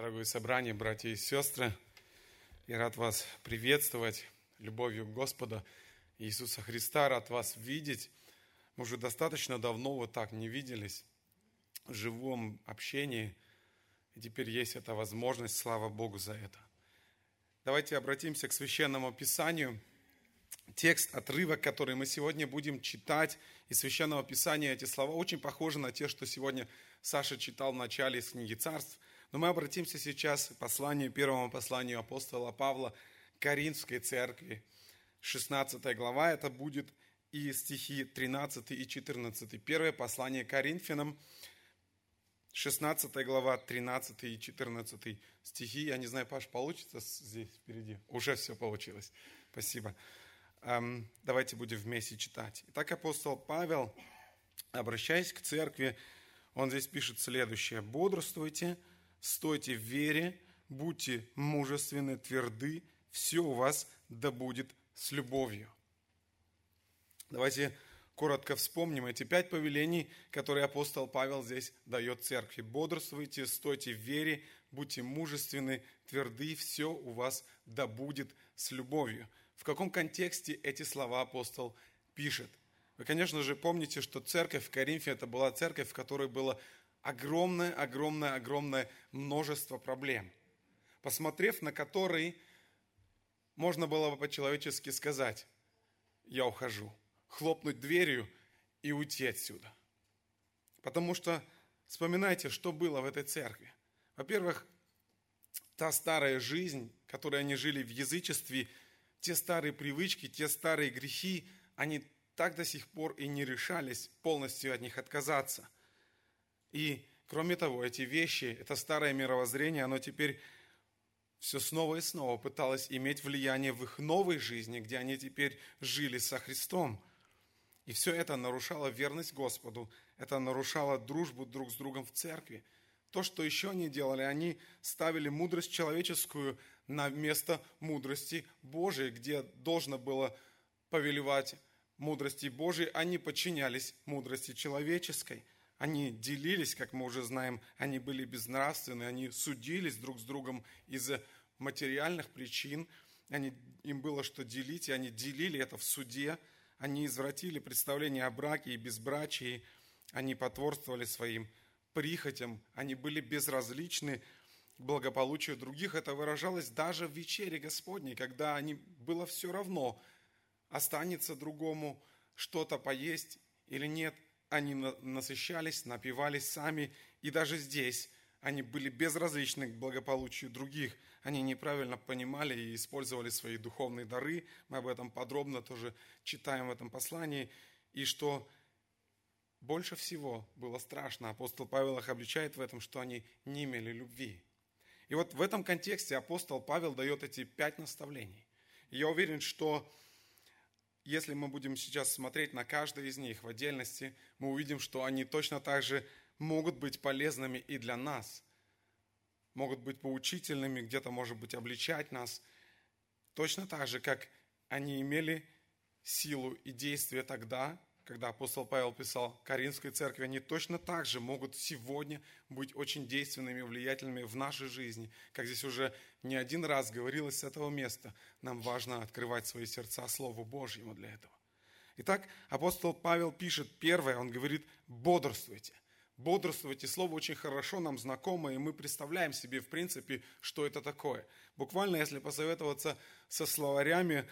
Дорогое собрание, братья и сестры, я рад вас приветствовать любовью Господа Иисуса Христа, рад вас видеть. Мы уже достаточно давно вот так не виделись в живом общении, и теперь есть эта возможность, слава Богу за это. Давайте обратимся к Священному Писанию. Текст, отрывок, который мы сегодня будем читать из Священного Писания, эти слова очень похожи на те, что сегодня Саша читал в начале из книги Царств. Но мы обратимся сейчас к посланию, первому посланию апостола Павла Каринской церкви. 16 глава это будет и стихи 13 и 14. Первое послание Коринфянам, 16 глава, 13 и 14 стихи. Я не знаю, Паш, получится здесь впереди? Уже все получилось. Спасибо. Эм, давайте будем вместе читать. Итак, апостол Павел, обращаясь к церкви, он здесь пишет следующее. «Бодрствуйте, стойте в вере, будьте мужественны, тверды, все у вас да будет с любовью. Давайте коротко вспомним эти пять повелений, которые апостол Павел здесь дает церкви. Бодрствуйте, стойте в вере, будьте мужественны, тверды, все у вас да будет с любовью. В каком контексте эти слова апостол пишет? Вы, конечно же, помните, что церковь в Коринфе это была церковь, в которой было огромное, огромное, огромное множество проблем, посмотрев на которые можно было бы по-человечески сказать, я ухожу, хлопнуть дверью и уйти отсюда. Потому что вспоминайте, что было в этой церкви. Во-первых, та старая жизнь, которой они жили в язычестве, те старые привычки, те старые грехи, они так до сих пор и не решались полностью от них отказаться – и, кроме того, эти вещи, это старое мировоззрение, оно теперь все снова и снова пыталось иметь влияние в их новой жизни, где они теперь жили со Христом. И все это нарушало верность Господу, это нарушало дружбу друг с другом в церкви. То, что еще они делали, они ставили мудрость человеческую на место мудрости Божией, где должно было повелевать мудрости Божией, они подчинялись мудрости человеческой – они делились, как мы уже знаем, они были безнравственны, они судились друг с другом из-за материальных причин. Они, им было что делить, и они делили это в суде. Они извратили представление о браке и безбрачии. Они потворствовали своим прихотям. Они были безразличны к благополучию других. Это выражалось даже в вечере Господней, когда они, было все равно, останется другому что-то поесть или нет – они насыщались, напивались сами, и даже здесь они были безразличны к благополучию других. Они неправильно понимали и использовали свои духовные дары. Мы об этом подробно тоже читаем в этом послании. И что больше всего было страшно, апостол Павел их обличает в этом, что они не имели любви. И вот в этом контексте апостол Павел дает эти пять наставлений. И я уверен, что если мы будем сейчас смотреть на каждый из них в отдельности, мы увидим, что они точно так же могут быть полезными и для нас, могут быть поучительными, где-то, может быть, обличать нас, точно так же, как они имели силу и действие тогда, когда апостол Павел писал Каринской церкви, они точно так же могут сегодня быть очень действенными, влиятельными в нашей жизни. Как здесь уже не один раз говорилось с этого места, нам важно открывать свои сердца Слову Божьему для этого. Итак, апостол Павел пишет первое, он говорит, бодрствуйте. Бодрствуйте, слово очень хорошо нам знакомо, и мы представляем себе, в принципе, что это такое. Буквально, если посоветоваться со словарями,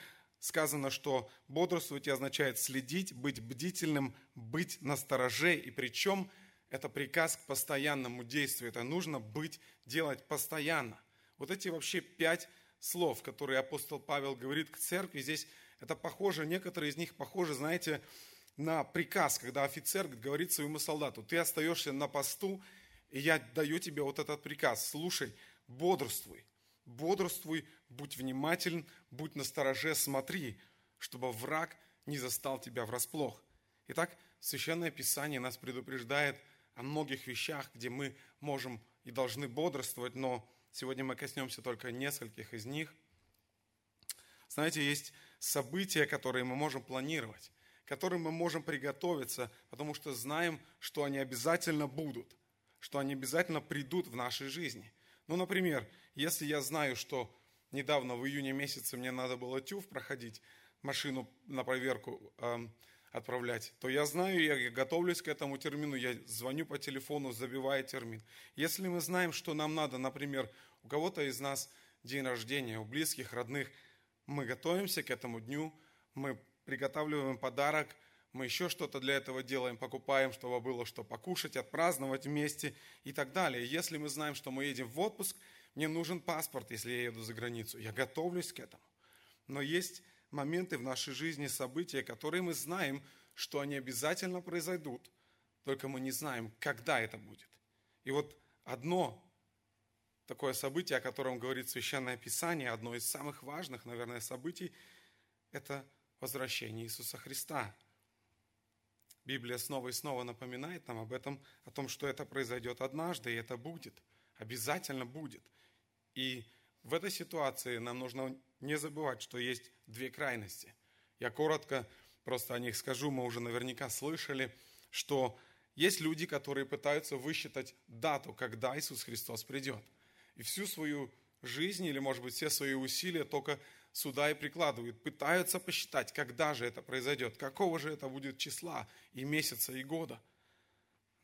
сказано, что бодрствовать означает следить, быть бдительным, быть настороже, и причем это приказ к постоянному действию, это нужно быть, делать постоянно. Вот эти вообще пять слов, которые апостол Павел говорит к церкви, здесь это похоже, некоторые из них похожи, знаете, на приказ, когда офицер говорит своему солдату, ты остаешься на посту, и я даю тебе вот этот приказ, слушай, бодрствуй, бодрствуй, будь внимателен, будь настороже, смотри, чтобы враг не застал тебя врасплох. Итак, Священное Писание нас предупреждает о многих вещах, где мы можем и должны бодрствовать, но сегодня мы коснемся только нескольких из них. Знаете, есть события, которые мы можем планировать, которым мы можем приготовиться, потому что знаем, что они обязательно будут, что они обязательно придут в нашей жизни – Ну, например, если я знаю, что недавно в июне месяце мне надо было ТЮВ проходить, машину на проверку э, отправлять, то я знаю, я готовлюсь к этому термину, я звоню по телефону, забиваю термин. Если мы знаем, что нам надо, например, у кого-то из нас день рождения, у близких, родных, мы готовимся к этому дню, мы приготавливаем подарок, мы еще что-то для этого делаем, покупаем, чтобы было что покушать, отпраздновать вместе и так далее. Если мы знаем, что мы едем в отпуск, мне нужен паспорт, если я еду за границу. Я готовлюсь к этому. Но есть моменты в нашей жизни, события, которые мы знаем, что они обязательно произойдут, только мы не знаем, когда это будет. И вот одно такое событие, о котором говорит Священное Писание, одно из самых важных, наверное, событий, это возвращение Иисуса Христа. Библия снова и снова напоминает нам об этом, о том, что это произойдет однажды, и это будет, обязательно будет. И в этой ситуации нам нужно не забывать, что есть две крайности. Я коротко просто о них скажу, мы уже наверняка слышали, что есть люди, которые пытаются высчитать дату, когда Иисус Христос придет. И всю свою жизнь или, может быть, все свои усилия только сюда и прикладывают, пытаются посчитать, когда же это произойдет, какого же это будет числа и месяца, и года.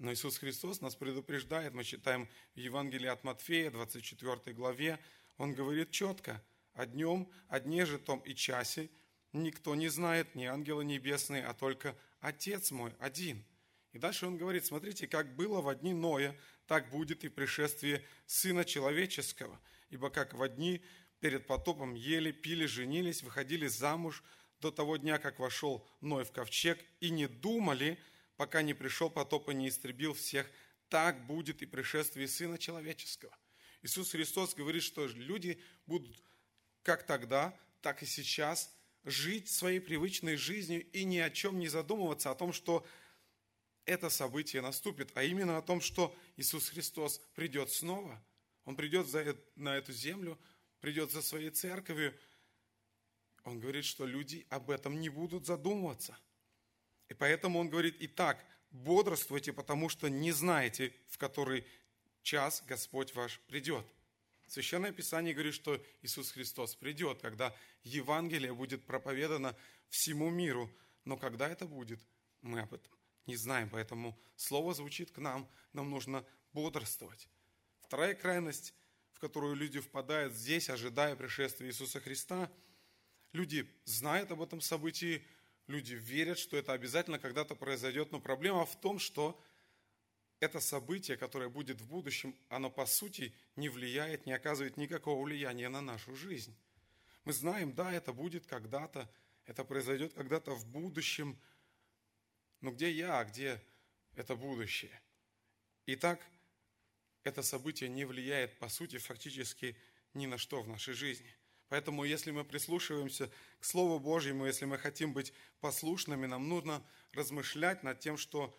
Но Иисус Христос нас предупреждает, мы читаем в Евангелии от Матфея, 24 главе, Он говорит четко, о днем, о дне же том и часе никто не знает, ни ангелы небесные, а только Отец мой один. И дальше он говорит, смотрите, как было в дни Ноя, так будет и пришествие Сына Человеческого. Ибо как в дни перед потопом ели, пили, женились, выходили замуж до того дня, как вошел Ной в ковчег, и не думали, пока не пришел потоп и не истребил всех, так будет и пришествие Сына Человеческого. Иисус Христос говорит, что люди будут как тогда, так и сейчас жить своей привычной жизнью и ни о чем не задумываться о том, что это событие наступит, а именно о том, что Иисус Христос придет снова. Он придет за, на эту землю, придет за своей церковью. Он говорит, что люди об этом не будут задумываться. И поэтому он говорит, итак, бодрствуйте, потому что не знаете, в который час Господь ваш придет. Священное Писание говорит, что Иисус Христос придет, когда Евангелие будет проповедано всему миру. Но когда это будет, мы об этом не знаем. Поэтому Слово звучит к нам, нам нужно бодрствовать. Вторая крайность, в которую люди впадают здесь, ожидая пришествия Иисуса Христа, люди знают об этом событии, люди верят, что это обязательно когда-то произойдет, но проблема в том, что это событие, которое будет в будущем, оно по сути не влияет, не оказывает никакого влияния на нашу жизнь. Мы знаем, да, это будет когда-то, это произойдет когда-то в будущем, но где я, а где это будущее? Итак, это событие не влияет, по сути, фактически ни на что в нашей жизни. Поэтому, если мы прислушиваемся к Слову Божьему, если мы хотим быть послушными, нам нужно размышлять над тем, что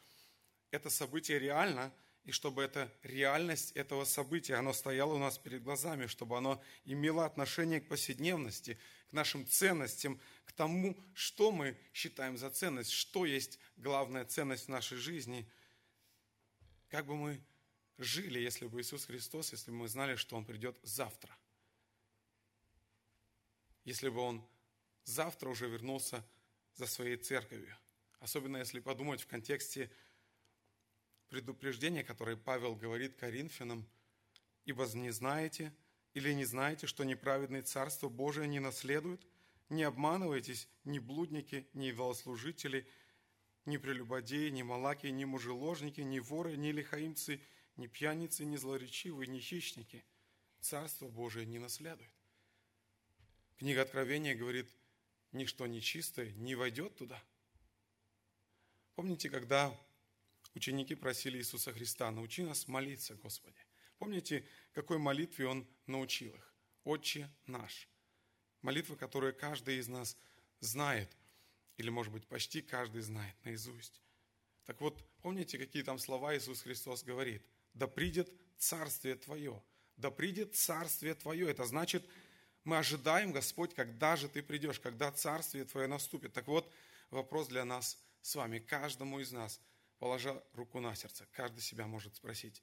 это событие реально, и чтобы эта реальность этого события, оно стояло у нас перед глазами, чтобы оно имело отношение к повседневности, к нашим ценностям, к тому, что мы считаем за ценность, что есть главная ценность в нашей жизни. Как бы мы жили, если бы Иисус Христос, если бы мы знали, что Он придет завтра. Если бы Он завтра уже вернулся за своей церковью. Особенно если подумать в контексте предупреждение, которое Павел говорит Коринфянам, «Ибо не знаете или не знаете, что неправедное Царство Божие не наследует? Не обманывайтесь, ни блудники, ни волослужители, ни прелюбодеи, ни малаки, ни мужеложники, ни воры, ни лихаимцы, ни пьяницы, ни злоречивые, ни хищники. Царство Божие не наследует». Книга Откровения говорит, ничто нечистое не войдет туда. Помните, когда ученики просили Иисуса Христа, научи нас молиться, Господи. Помните, какой молитве Он научил их? Отче наш. Молитва, которую каждый из нас знает, или, может быть, почти каждый знает наизусть. Так вот, помните, какие там слова Иисус Христос говорит? «Да придет Царствие Твое». «Да придет Царствие Твое». Это значит, мы ожидаем, Господь, когда же Ты придешь, когда Царствие Твое наступит. Так вот, вопрос для нас с вами, каждому из нас – положа руку на сердце, каждый себя может спросить,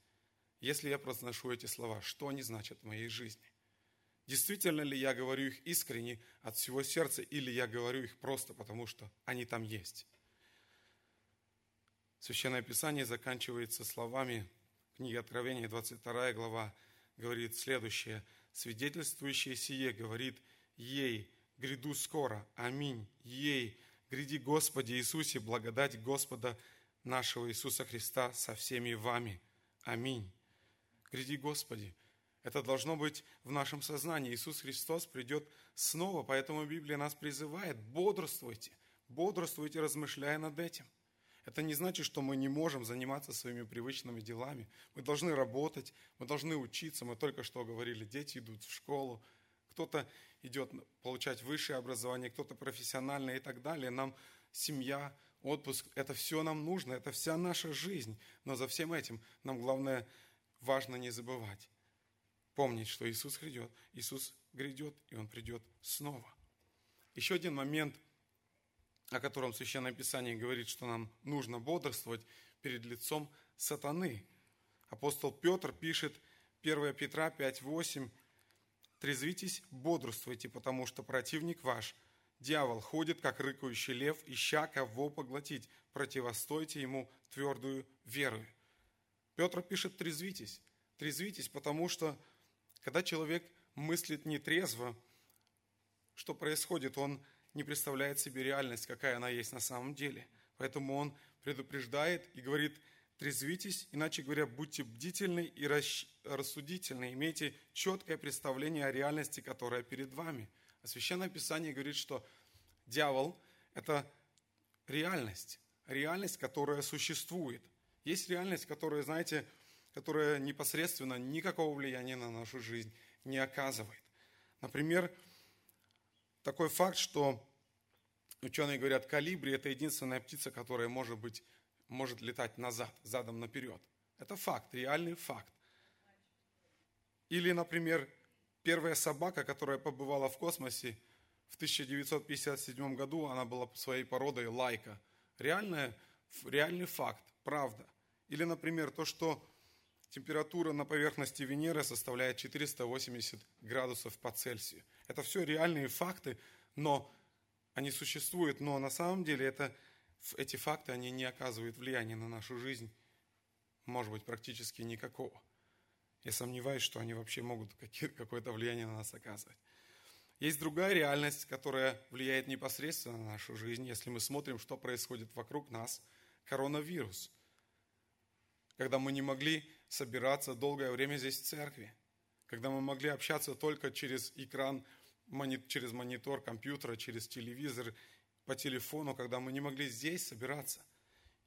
если я произношу эти слова, что они значат в моей жизни? Действительно ли я говорю их искренне от всего сердца, или я говорю их просто потому, что они там есть? Священное Писание заканчивается словами книги Откровения, 22 глава, говорит следующее. «Свидетельствующее сие говорит, ей, гряду скоро, аминь, ей, гряди Господи Иисусе, благодать Господа нашего Иисуса Христа со всеми вами, аминь». Гряди Господи. Это должно быть в нашем сознании. Иисус Христос придет снова, поэтому Библия нас призывает, бодрствуйте, бодрствуйте, размышляя над этим – это не значит, что мы не можем заниматься своими привычными делами. Мы должны работать, мы должны учиться. Мы только что говорили, дети идут в школу, кто-то идет получать высшее образование, кто-то профессиональное и так далее. Нам семья, отпуск, это все нам нужно, это вся наша жизнь. Но за всем этим нам главное, важно не забывать. Помнить, что Иисус грядет, Иисус грядет, и Он придет снова. Еще один момент – о котором Священное Писание говорит, что нам нужно бодрствовать перед лицом сатаны. Апостол Петр пишет 1 Петра 5:8 «Трезвитесь, бодрствуйте, потому что противник ваш, дьявол, ходит, как рыкающий лев, ища кого поглотить, противостойте ему твердую веру». Петр пишет «трезвитесь». Трезвитесь, потому что, когда человек мыслит нетрезво, что происходит? Он не представляет себе реальность, какая она есть на самом деле. Поэтому он предупреждает и говорит, трезвитесь, иначе говоря, будьте бдительны и рассудительны, имейте четкое представление о реальности, которая перед вами. А Священное Писание говорит, что дьявол – это реальность, реальность, которая существует. Есть реальность, которая, знаете, которая непосредственно никакого влияния на нашу жизнь не оказывает. Например, такой факт, что ученые говорят, калибри – это единственная птица, которая может, быть, может летать назад, задом наперед. Это факт, реальный факт. Или, например, первая собака, которая побывала в космосе в 1957 году, она была своей породой лайка. Реальная, реальный факт, правда. Или, например, то, что температура на поверхности Венеры составляет 480 градусов по Цельсию. Это все реальные факты, но они существуют, но на самом деле это, эти факты, они не оказывают влияния на нашу жизнь, может быть, практически никакого. Я сомневаюсь, что они вообще могут какое-то влияние на нас оказывать. Есть другая реальность, которая влияет непосредственно на нашу жизнь, если мы смотрим, что происходит вокруг нас. Коронавирус. Когда мы не могли собираться долгое время здесь в церкви, когда мы могли общаться только через экран, через монитор компьютера, через телевизор, по телефону, когда мы не могли здесь собираться.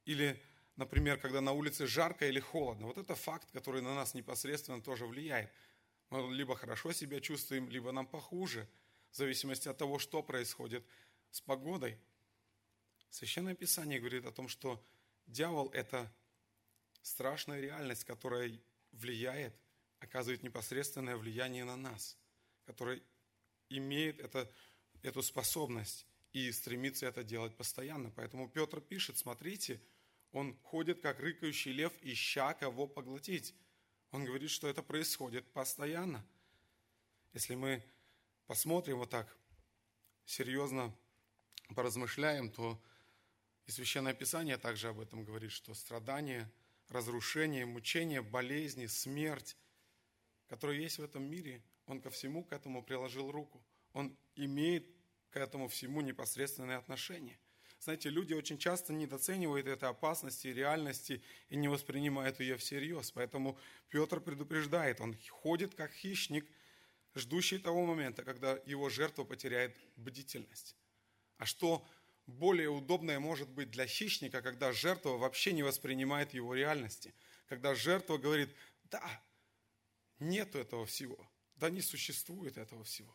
Или, например, когда на улице жарко или холодно. Вот это факт, который на нас непосредственно тоже влияет. Мы либо хорошо себя чувствуем, либо нам похуже, в зависимости от того, что происходит с погодой. Священное Писание говорит о том, что дьявол – это страшная реальность, которая влияет, оказывает непосредственное влияние на нас, которая имеет это, эту способность и стремится это делать постоянно. Поэтому Петр пишет, смотрите, он ходит, как рыкающий лев, ища кого поглотить. Он говорит, что это происходит постоянно. Если мы посмотрим вот так, серьезно поразмышляем, то и Священное Писание также об этом говорит, что страдания – разрушение, мучение, болезни, смерть, которые есть в этом мире, он ко всему к этому приложил руку. Он имеет к этому всему непосредственное отношение. Знаете, люди очень часто недооценивают этой опасности, реальности и не воспринимают ее всерьез. Поэтому Петр предупреждает, он ходит как хищник, ждущий того момента, когда его жертва потеряет бдительность. А что более удобное может быть для хищника, когда жертва вообще не воспринимает его реальности. Когда жертва говорит, да, нету этого всего, да не существует этого всего.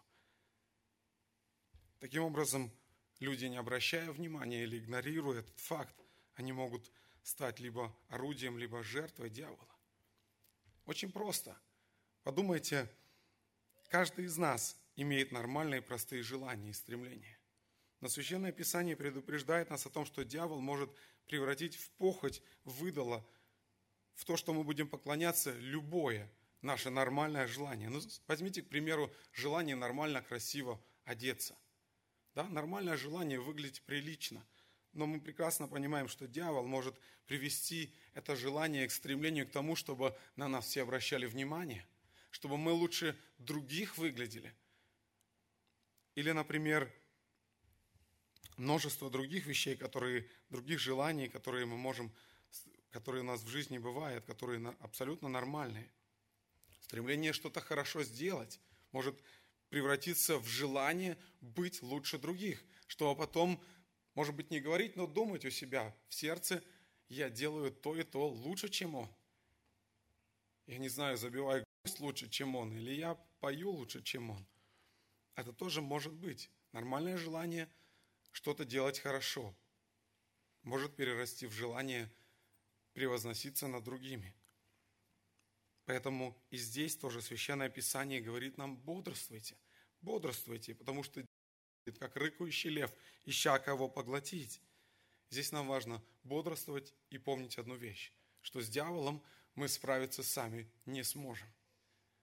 Таким образом, люди, не обращая внимания или игнорируя этот факт, они могут стать либо орудием, либо жертвой дьявола. Очень просто. Подумайте, каждый из нас имеет нормальные простые желания и стремления. Но Священное Писание предупреждает нас о том, что дьявол может превратить в похоть, в идола, в то, что мы будем поклоняться любое наше нормальное желание. Ну, возьмите, к примеру, желание нормально, красиво одеться. Да, нормальное желание выглядеть прилично. Но мы прекрасно понимаем, что дьявол может привести это желание к стремлению к тому, чтобы на нас все обращали внимание, чтобы мы лучше других выглядели. Или, например, множество других вещей, которые, других желаний, которые мы можем, которые у нас в жизни бывают, которые абсолютно нормальные. Стремление что-то хорошо сделать может превратиться в желание быть лучше других, чтобы потом, может быть, не говорить, но думать у себя в сердце, я делаю то и то лучше, чем он. Я не знаю, забиваю гвоздь лучше, чем он, или я пою лучше, чем он. Это тоже может быть. Нормальное желание что-то делать хорошо может перерасти в желание превозноситься над другими. Поэтому и здесь тоже Священное Писание говорит нам, бодрствуйте, бодрствуйте, потому что как рыкающий лев, ища кого поглотить. Здесь нам важно бодрствовать и помнить одну вещь, что с дьяволом мы справиться сами не сможем.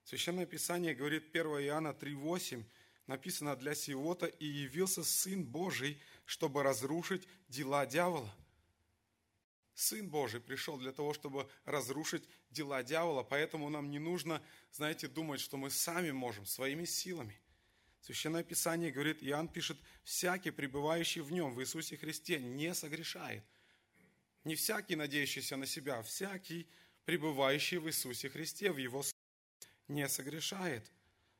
Священное Писание говорит 1 Иоанна 3,8, написано «Для сего-то и явился Сын Божий, чтобы разрушить дела дьявола». Сын Божий пришел для того, чтобы разрушить дела дьявола, поэтому нам не нужно, знаете, думать, что мы сами можем, своими силами. Священное Писание говорит, Иоанн пишет, «Всякий, пребывающий в нем, в Иисусе Христе, не согрешает». Не всякий, надеющийся на себя, а всякий, пребывающий в Иисусе Христе, в Его не согрешает.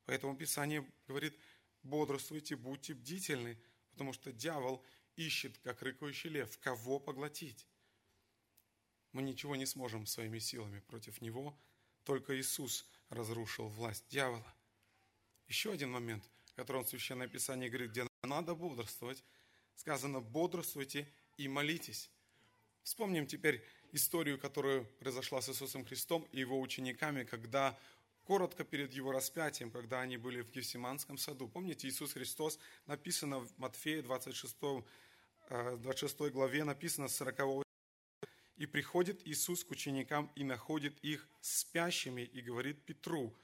Поэтому Писание говорит, бодрствуйте, будьте бдительны, потому что дьявол ищет, как рыкающий лев, кого поглотить. Мы ничего не сможем своими силами против него, только Иисус разрушил власть дьявола. Еще один момент, о котором Священное Писание говорит, где надо бодрствовать, сказано «бодрствуйте и молитесь». Вспомним теперь историю, которая произошла с Иисусом Христом и его учениками, когда коротко перед его распятием, когда они были в Гефсиманском саду. Помните, Иисус Христос, написано в Матфея 26, 26 э, главе, написано с 40 и приходит Иисус к ученикам и находит их спящими и говорит Петру,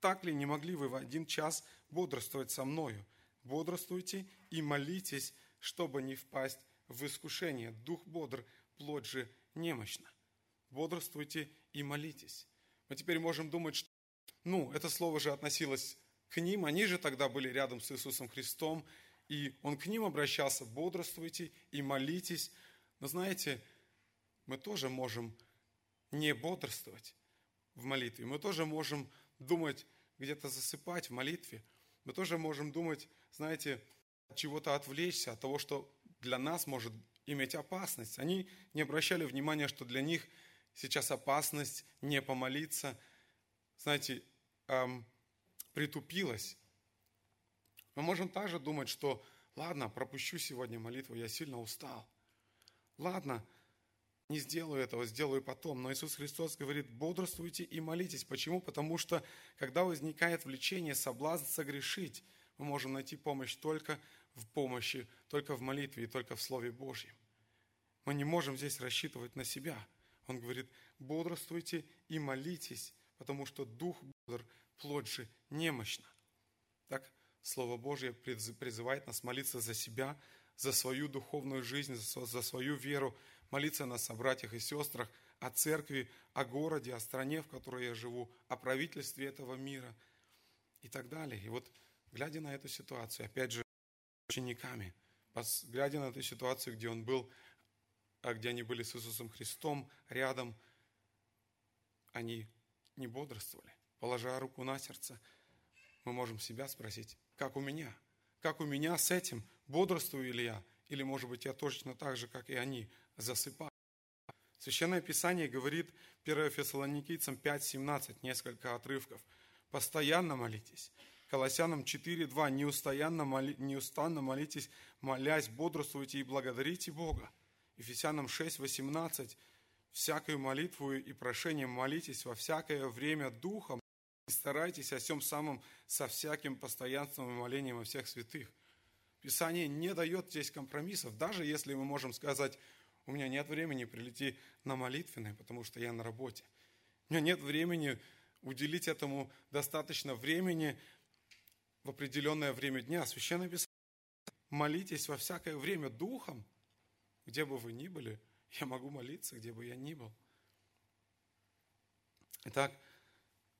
так ли не могли вы в один час бодрствовать со мною? Бодрствуйте и молитесь, чтобы не впасть в искушение. Дух бодр, плоть же немощна. Бодрствуйте и молитесь. Мы теперь можем думать, что ну, это слово же относилось к ним, они же тогда были рядом с Иисусом Христом, и Он к ним обращался, бодрствуйте и молитесь. Но знаете, мы тоже можем не бодрствовать в молитве, мы тоже можем думать, где-то засыпать в молитве, мы тоже можем думать, знаете, от чего-то отвлечься, от того, что для нас может иметь опасность. Они не обращали внимания, что для них сейчас опасность не помолиться, знаете, эм, притупилась. Мы можем также думать, что ладно, пропущу сегодня молитву, я сильно устал. Ладно, не сделаю этого, сделаю потом. Но Иисус Христос говорит, бодрствуйте и молитесь. Почему? Потому что, когда возникает влечение, соблазн согрешить, мы можем найти помощь только в помощи, только в молитве и только в Слове Божьем. Мы не можем здесь рассчитывать на себя. Он говорит, бодрствуйте и молитесь, потому что Дух бодр, плоть же немощна. Так Слово Божье призывает нас молиться за себя, за свою духовную жизнь, за свою веру, молиться нас о братьях и сестрах, о церкви, о городе, о стране, в которой я живу, о правительстве этого мира и так далее. И вот, глядя на эту ситуацию, опять же, учениками, глядя на эту ситуацию, где он был, а где они были с Иисусом Христом рядом, они не бодрствовали. Положа руку на сердце, мы можем себя спросить, как у меня? Как у меня с этим? Бодрствую ли я? Или, может быть, я точно так же, как и они, засыпаю. Священное Писание говорит 1 Фессалоникийцам 5.17, несколько отрывков. «Постоянно молитесь». Колоссянам 4.2 «Неустанно, моли, «Неустанно молитесь, молясь, бодрствуйте и благодарите Бога». Ефесянам 6.18 «Всякую молитву и прошением молитесь во всякое время Духом и старайтесь о всем самом со всяким постоянством и молением о всех святых». Писание не дает здесь компромиссов, даже если мы можем сказать, у меня нет времени, прилети на молитвенное, потому что я на работе. У меня нет времени уделить этому достаточно времени в определенное время дня. Священное Писание. Молитесь во всякое время духом, где бы вы ни были. Я могу молиться, где бы я ни был. Итак,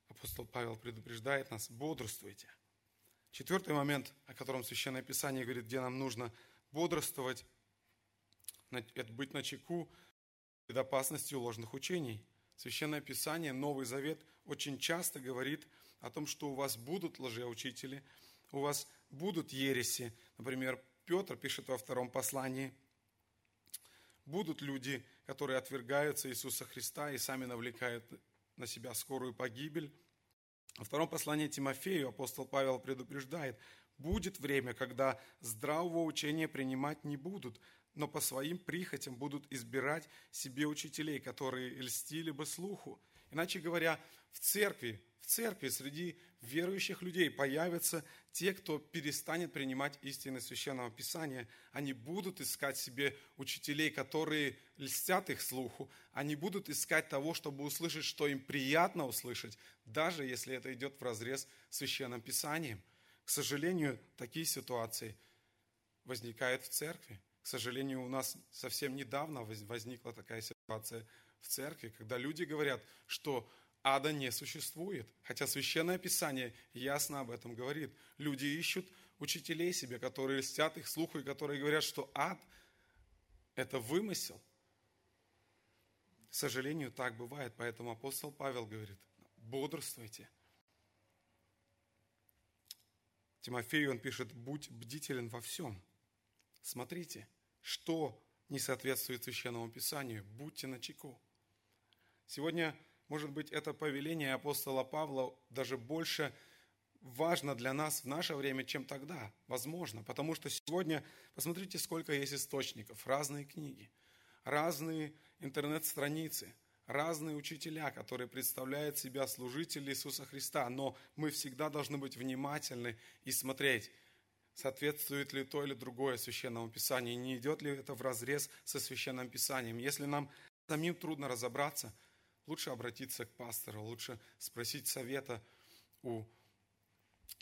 апостол Павел предупреждает нас, бодрствуйте. Четвертый момент, о котором Священное Писание говорит, где нам нужно бодрствовать, это быть на чеку перед опасностью ложных учений. Священное Писание, Новый Завет очень часто говорит о том, что у вас будут лжеучители, у вас будут ереси. Например, Петр пишет во втором послании, будут люди, которые отвергаются Иисуса Христа и сами навлекают на себя скорую погибель. Во втором послании Тимофею апостол Павел предупреждает, будет время, когда здравого учения принимать не будут, но по своим прихотям будут избирать себе учителей, которые льстили бы слуху. Иначе говоря, в церкви, в церкви среди верующих людей появятся те, кто перестанет принимать истины Священного Писания. Они будут искать себе учителей, которые льстят их слуху. Они будут искать того, чтобы услышать, что им приятно услышать, даже если это идет в разрез с Священным Писанием. К сожалению, такие ситуации возникают в церкви. К сожалению, у нас совсем недавно возникла такая ситуация в церкви, когда люди говорят, что ада не существует. Хотя Священное Писание ясно об этом говорит. Люди ищут учителей себе, которые льстят их слуху и которые говорят, что ад – это вымысел. К сожалению, так бывает. Поэтому апостол Павел говорит, бодрствуйте. Тимофею он пишет, будь бдителен во всем – Смотрите, что не соответствует Священному Писанию. Будьте на чеку. Сегодня, может быть, это повеление апостола Павла даже больше важно для нас в наше время, чем тогда. Возможно. Потому что сегодня, посмотрите, сколько есть источников. Разные книги, разные интернет-страницы, разные учителя, которые представляют себя служители Иисуса Христа. Но мы всегда должны быть внимательны и смотреть, соответствует ли то или другое Священному Писанию, не идет ли это в разрез со Священным Писанием. Если нам самим трудно разобраться, лучше обратиться к пастору, лучше спросить совета у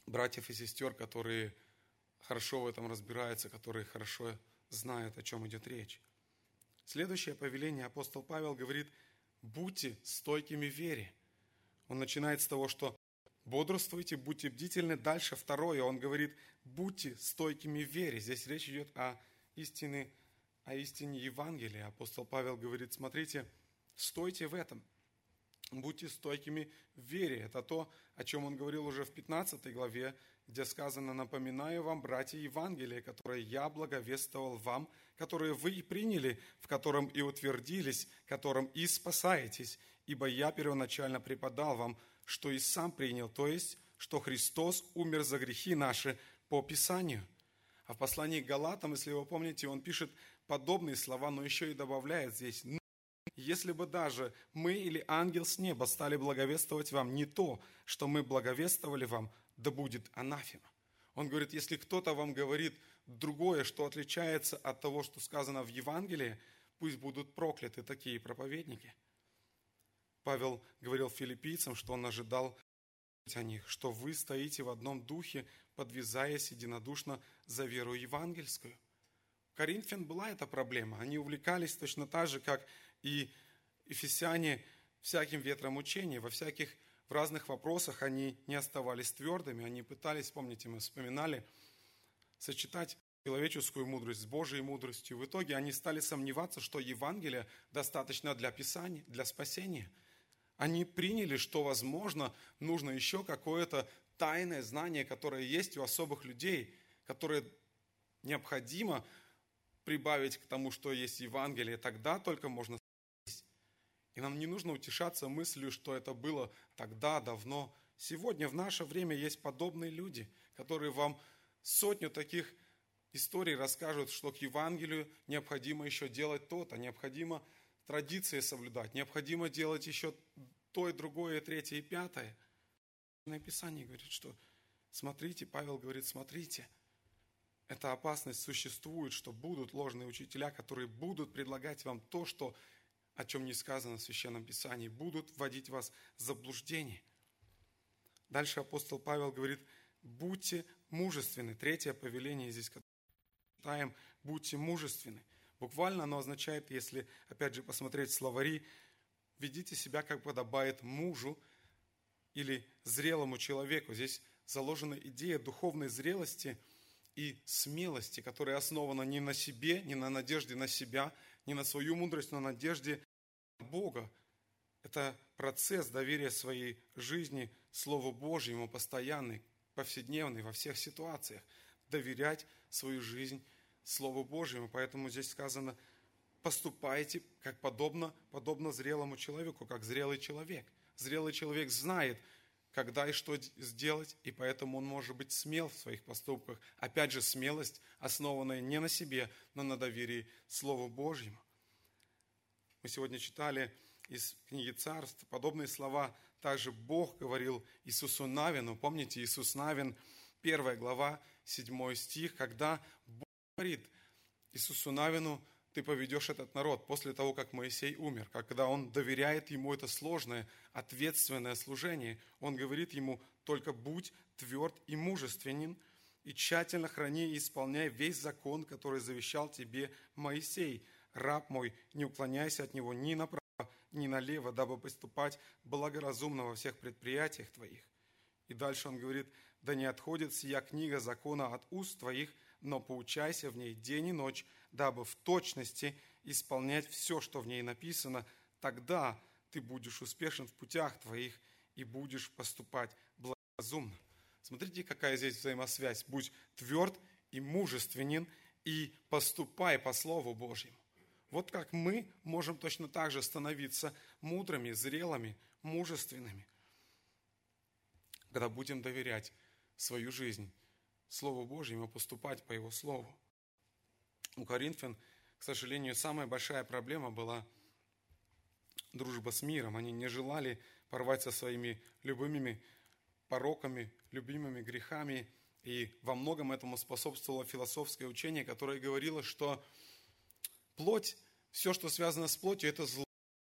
братьев и сестер, которые хорошо в этом разбираются, которые хорошо знают, о чем идет речь. Следующее повеление апостол Павел говорит, будьте стойкими в вере. Он начинает с того, что бодрствуйте, будьте бдительны. Дальше второе, он говорит, будьте стойкими в вере. Здесь речь идет о истине, о истине Евангелия. Апостол Павел говорит, смотрите, стойте в этом. Будьте стойкими в вере. Это то, о чем он говорил уже в 15 главе, где сказано, напоминаю вам, братья Евангелия, которое я благовествовал вам, которые вы и приняли, в котором и утвердились, которым и спасаетесь, ибо я первоначально преподал вам, что и сам принял, то есть, что Христос умер за грехи наши по Писанию. А в послании к Галатам, если вы помните, он пишет подобные слова, но еще и добавляет здесь, «Ну, если бы даже мы или ангел с неба стали благовествовать вам не то, что мы благовествовали вам, да будет анафема. Он говорит, если кто-то вам говорит другое, что отличается от того, что сказано в Евангелии, пусть будут прокляты такие проповедники – Павел говорил филиппийцам, что он ожидал о них, что вы стоите в одном духе, подвязаясь единодушно за веру евангельскую. Коринфян была эта проблема. Они увлекались точно так же, как и ефесяне, всяким ветром учения. Во всяких в разных вопросах они не оставались твердыми, они пытались, помните, мы вспоминали, сочетать человеческую мудрость с Божьей мудростью. В итоге они стали сомневаться, что Евангелие достаточно для Писания, для спасения – они приняли, что, возможно, нужно еще какое-то тайное знание, которое есть у особых людей, которое необходимо прибавить к тому, что есть Евангелие, тогда только можно и нам не нужно утешаться мыслью, что это было тогда, давно. Сегодня, в наше время, есть подобные люди, которые вам сотню таких историй расскажут, что к Евангелию необходимо еще делать то-то, необходимо традиции соблюдать, необходимо делать еще то и другое, и третье, и пятое. Написание говорит, что смотрите, Павел говорит, смотрите, эта опасность существует, что будут ложные учителя, которые будут предлагать вам то, что о чем не сказано в Священном Писании, будут вводить вас в заблуждение. Дальше апостол Павел говорит, будьте мужественны. Третье повеление здесь, которое читаем, будьте мужественны. Буквально оно означает, если, опять же, посмотреть словари, ведите себя, как подобает мужу или зрелому человеку. Здесь заложена идея духовной зрелости и смелости, которая основана не на себе, не на надежде на себя, не на свою мудрость, но на надежде на Бога. Это процесс доверия своей жизни Слову Божьему, постоянный, повседневный, во всех ситуациях. Доверять свою жизнь Слову Божьему. Поэтому здесь сказано, поступайте как подобно, подобно зрелому человеку, как зрелый человек. Зрелый человек знает, когда и что сделать, и поэтому он может быть смел в своих поступках. Опять же, смелость, основанная не на себе, но на доверии Слову Божьему. Мы сегодня читали из книги Царств подобные слова. Также Бог говорил Иисусу Навину. Помните, Иисус Навин, первая глава, седьмой стих, когда Бог говорит Иисусу Навину, ты поведешь этот народ после того, как Моисей умер, когда он доверяет ему это сложное, ответственное служение. Он говорит ему, только будь тверд и мужественен, и тщательно храни и исполняй весь закон, который завещал тебе Моисей, раб мой, не уклоняйся от него ни направо, ни налево, дабы поступать благоразумно во всех предприятиях твоих. И дальше он говорит, да не отходит сия книга закона от уст твоих, но поучайся в ней день и ночь, дабы в точности исполнять все, что в ней написано, тогда ты будешь успешен в путях твоих и будешь поступать благоразумно. Смотрите, какая здесь взаимосвязь. Будь тверд и мужественен, и поступай по Слову Божьему. Вот как мы можем точно так же становиться мудрыми, зрелыми, мужественными, когда будем доверять свою жизнь Слову Божьему, поступать по Его Слову. У Коринфян, к сожалению, самая большая проблема была дружба с миром. Они не желали порвать со своими любыми пороками, любимыми грехами. И во многом этому способствовало философское учение, которое говорило, что плоть, все, что связано с плотью, это зло.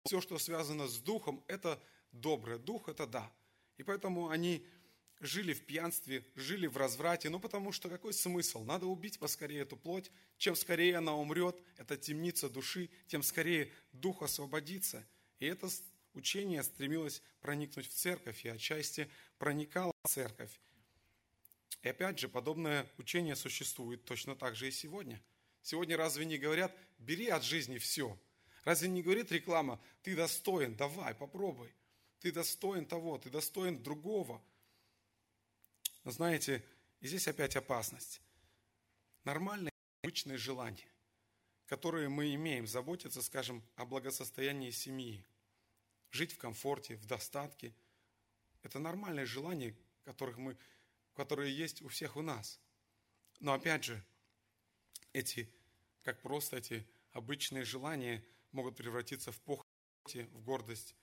Все, что связано с духом, это доброе. Дух – это да. И поэтому они жили в пьянстве, жили в разврате. Ну, потому что какой смысл? Надо убить поскорее эту плоть. Чем скорее она умрет, это темница души, тем скорее дух освободится. И это учение стремилось проникнуть в церковь, и отчасти проникало в церковь. И опять же, подобное учение существует точно так же и сегодня. Сегодня разве не говорят, бери от жизни все? Разве не говорит реклама, ты достоин, давай, попробуй. Ты достоин того, ты достоин другого – но знаете, и здесь опять опасность. Нормальные, обычные желания, которые мы имеем, заботиться, скажем, о благосостоянии семьи, жить в комфорте, в достатке. Это нормальные желания, которых мы, которые есть у всех у нас. Но опять же, эти, как просто эти обычные желания могут превратиться в похоть, в гордость,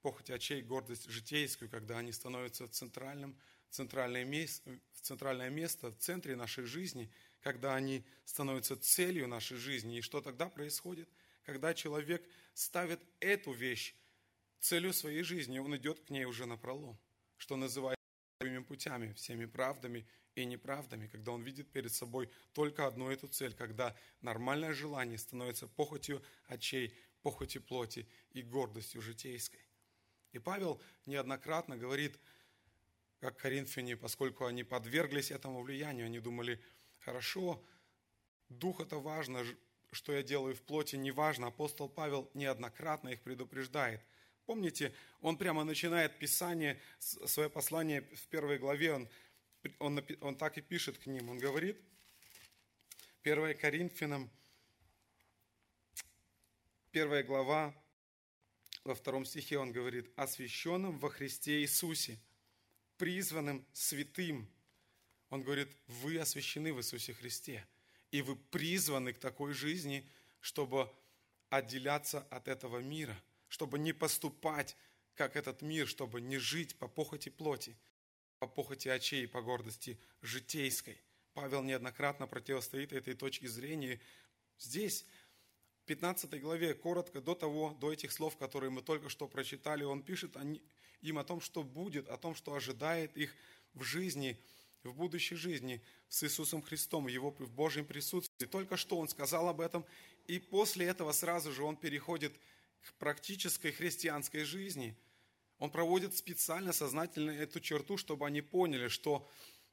похоть очей, гордость житейскую, когда они становятся центральным центральное место, центральное место в центре нашей жизни, когда они становятся целью нашей жизни. И что тогда происходит? Когда человек ставит эту вещь целью своей жизни, он идет к ней уже на пролом, что называется своими путями, всеми правдами и неправдами, когда он видит перед собой только одну эту цель, когда нормальное желание становится похотью очей, похотью плоти и гордостью житейской. И Павел неоднократно говорит – как коринфяне, поскольку они подверглись этому влиянию, они думали, хорошо, дух это важно, что я делаю в плоти, не важно. Апостол Павел неоднократно их предупреждает. Помните, он прямо начинает писание, свое послание в первой главе, он, он, он так и пишет к ним. Он говорит, 1 Коринфянам, первая глава, во втором стихе он говорит, освященным во Христе Иисусе – призванным святым. Он говорит, вы освящены в Иисусе Христе. И вы призваны к такой жизни, чтобы отделяться от этого мира, чтобы не поступать, как этот мир, чтобы не жить по похоти плоти, по похоти очей, по гордости житейской. Павел неоднократно противостоит этой точке зрения. Здесь, в 15 главе, коротко до того, до этих слов, которые мы только что прочитали, он пишет им о том, что будет, о том, что ожидает их в жизни, в будущей жизни с Иисусом Христом, Его в Божьем присутствии. Только что он сказал об этом, и после этого сразу же он переходит к практической христианской жизни. Он проводит специально, сознательно эту черту, чтобы они поняли, что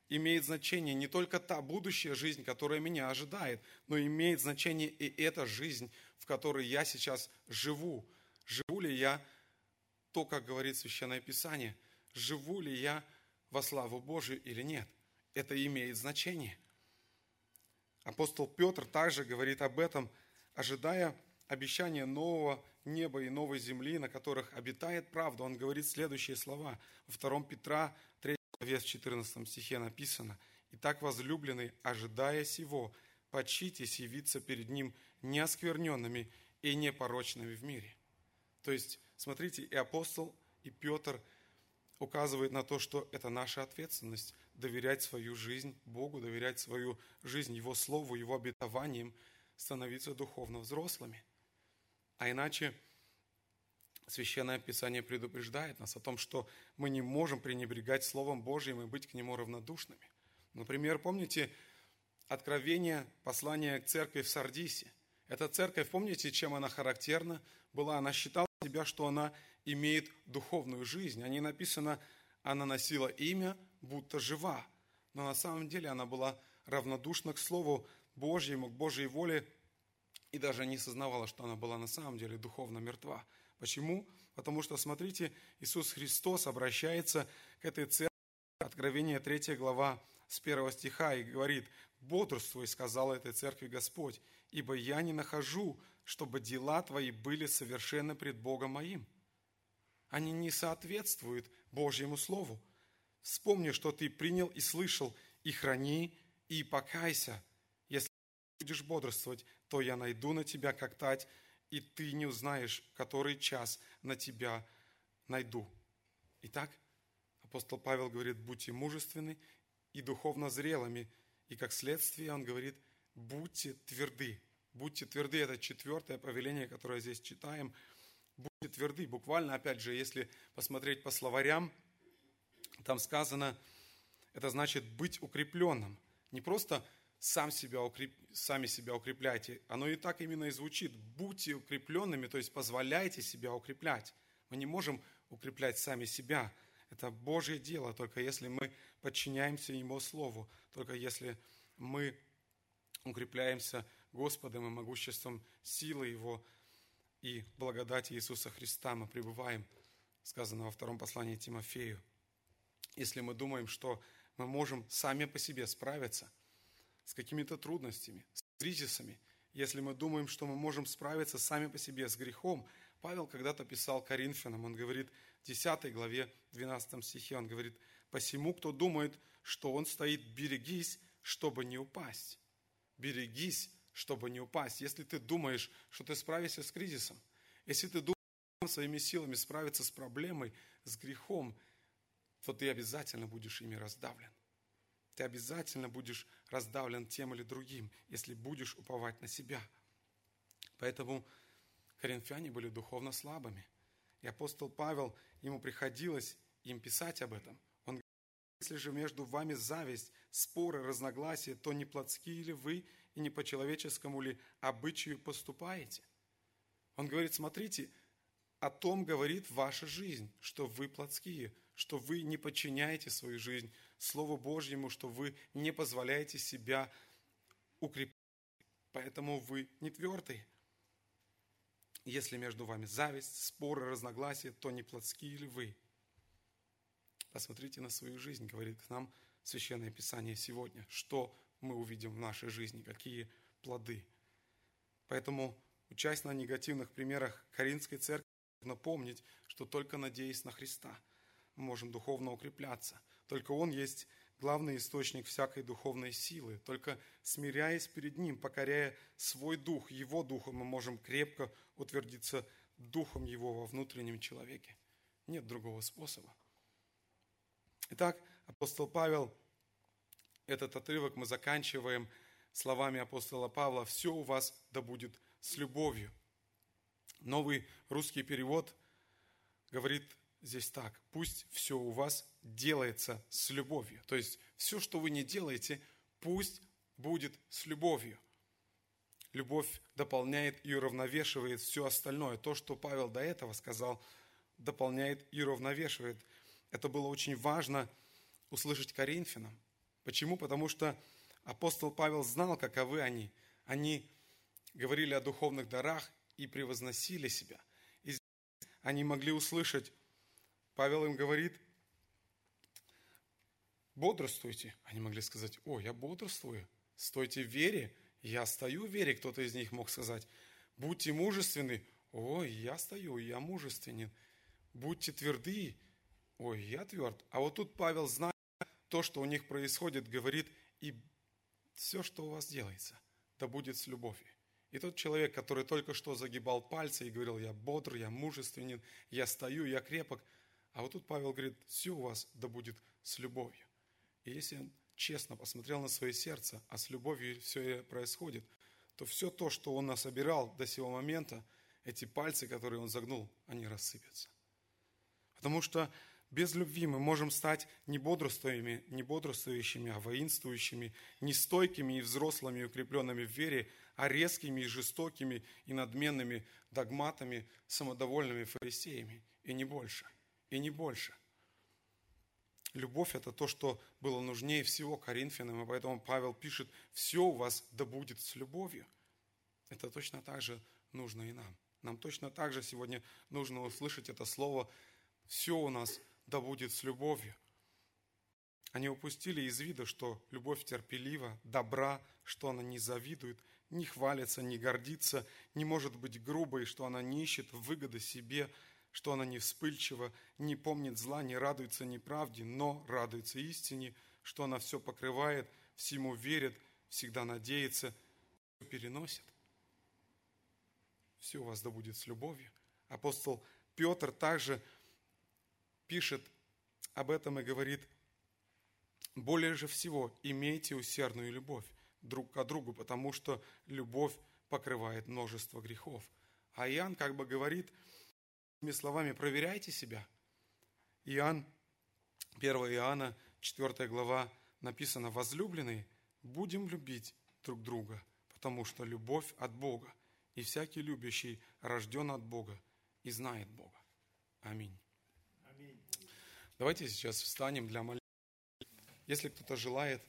имеет значение не только та будущая жизнь, которая меня ожидает, но имеет значение и эта жизнь, в которой я сейчас живу. Живу ли я то, как говорит Священное Писание, живу ли я во славу Божию или нет. Это имеет значение. Апостол Петр также говорит об этом, ожидая обещания нового неба и новой земли, на которых обитает правда. Он говорит следующие слова. Во 2 Петра главе в 14 стихе написано, «Итак, возлюбленный, ожидая сего, почитесь явиться перед Ним неоскверненными и непорочными в мире». То есть, смотрите, и апостол, и Петр указывают на то, что это наша ответственность – доверять свою жизнь Богу, доверять свою жизнь Его Слову, Его обетованиям, становиться духовно взрослыми. А иначе – Священное Писание предупреждает нас о том, что мы не можем пренебрегать Словом Божьим и быть к нему равнодушными. Например, помните откровение послания к церкви в Сардисе? Эта церковь, помните, чем она характерна была? Она считала себя, что она имеет духовную жизнь. О ней написано, она носила имя, будто жива. Но на самом деле она была равнодушна к Слову Божьему, к Божьей воле, и даже не сознавала, что она была на самом деле духовно мертва. Почему? Потому что, смотрите, Иисус Христос обращается к этой церкви, Откровение 3 глава с 1 стиха, и говорит, «Бодрствуй, сказал этой церкви Господь, ибо я не нахожу, чтобы дела твои были совершенны пред Богом моим». Они не соответствуют Божьему Слову. Вспомни, что ты принял и слышал, и храни, и покайся. Будешь бодрствовать, то я найду на тебя, как тать, и ты не узнаешь, который час на тебя найду. Итак, апостол Павел говорит, будьте мужественны и духовно зрелыми. И как следствие он говорит, будьте тверды. Будьте тверды, это четвертое повеление, которое здесь читаем. Будьте тверды. Буквально, опять же, если посмотреть по словарям, там сказано, это значит быть укрепленным. Не просто сам себя укреп... сами себя укрепляйте. Оно и так именно и звучит. Будьте укрепленными, то есть позволяйте себя укреплять. Мы не можем укреплять сами себя. Это Божье дело, только если мы подчиняемся Его Слову, только если мы укрепляемся Господом и могуществом силы Его и благодати Иисуса Христа мы пребываем, сказано во втором послании Тимофею. Если мы думаем, что мы можем сами по себе справиться – с какими-то трудностями, с кризисами, если мы думаем, что мы можем справиться сами по себе с грехом. Павел когда-то писал Коринфянам, он говорит в 10 главе, 12 стихе, он говорит, «Посему, кто думает, что он стоит, берегись, чтобы не упасть». Берегись, чтобы не упасть. Если ты думаешь, что ты справишься с кризисом, если ты думаешь своими силами справиться с проблемой, с грехом, то ты обязательно будешь ими раздавлен ты обязательно будешь раздавлен тем или другим, если будешь уповать на себя. Поэтому коринфяне были духовно слабыми. И апостол Павел, ему приходилось им писать об этом. Он говорит, если же между вами зависть, споры, разногласия, то не плотские ли вы и не по человеческому ли обычаю поступаете? Он говорит, смотрите, о том говорит ваша жизнь, что вы плотские, что вы не подчиняете свою жизнь Слову Божьему, что вы не позволяете себя укрепить, поэтому вы не твердые. Если между вами зависть, споры, разногласия, то не плотские ли вы? Посмотрите на свою жизнь, говорит к нам Священное Писание сегодня. Что мы увидим в нашей жизни, какие плоды. Поэтому, учась на негативных примерах Каринской церкви, нужно помнить, что только надеясь на Христа, мы можем духовно укрепляться – только Он есть главный источник всякой духовной силы. Только смиряясь перед Ним, покоряя свой дух, Его духом, мы можем крепко утвердиться духом Его во внутреннем человеке. Нет другого способа. Итак, апостол Павел, этот отрывок мы заканчиваем словами апостола Павла, «Все у вас да будет с любовью. Новый русский перевод говорит здесь так. Пусть все у вас делается с любовью. То есть все, что вы не делаете, пусть будет с любовью. Любовь дополняет и уравновешивает все остальное. То, что Павел до этого сказал, дополняет и уравновешивает. Это было очень важно услышать Коринфянам. Почему? Потому что апостол Павел знал, каковы они. Они говорили о духовных дарах и превозносили себя. И они могли услышать, Павел им говорит, бодрствуйте. Они могли сказать, о, я бодрствую, стойте в вере, я стою в вере, кто-то из них мог сказать. Будьте мужественны, ой, я стою, я мужественен. Будьте тверды, ой, я тверд. А вот тут Павел, зная то, что у них происходит, говорит, и все, что у вас делается, да будет с любовью. И тот человек, который только что загибал пальцы и говорил, я бодр, я мужественен, я стою, я крепок. А вот тут Павел говорит, все у вас да будет с любовью. И если он честно посмотрел на свое сердце, а с любовью все происходит, то все то, что он насобирал до сего момента, эти пальцы, которые он загнул, они рассыпятся. Потому что без любви мы можем стать не бодрствующими, не бодрствующими, а воинствующими, не стойкими и взрослыми и укрепленными в вере, а резкими и жестокими и надменными догматами, самодовольными фарисеями. И не больше. И не больше. Любовь – это то, что было нужнее всего Коринфянам, и поэтому Павел пишет, все у вас да будет с любовью. Это точно так же нужно и нам. Нам точно так же сегодня нужно услышать это слово «все у нас да будет с любовью». Они упустили из вида, что любовь терпелива, добра, что она не завидует, не хвалится, не гордится, не может быть грубой, что она не ищет выгоды себе, что она не вспыльчива, не помнит зла, не радуется неправде, но радуется истине, что она все покрывает, всему верит, всегда надеется, переносит. Все у вас да будет с любовью. Апостол Петр также пишет об этом и говорит, более же всего имейте усердную любовь друг к другу, потому что любовь покрывает множество грехов. А Иоанн как бы говорит, другими словами, проверяйте себя. Иоанн, 1 Иоанна, 4 глава, написано, возлюбленные, будем любить друг друга, потому что любовь от Бога, и всякий любящий рожден от Бога и знает Бога. Аминь. Давайте сейчас встанем для молитвы. Если кто-то желает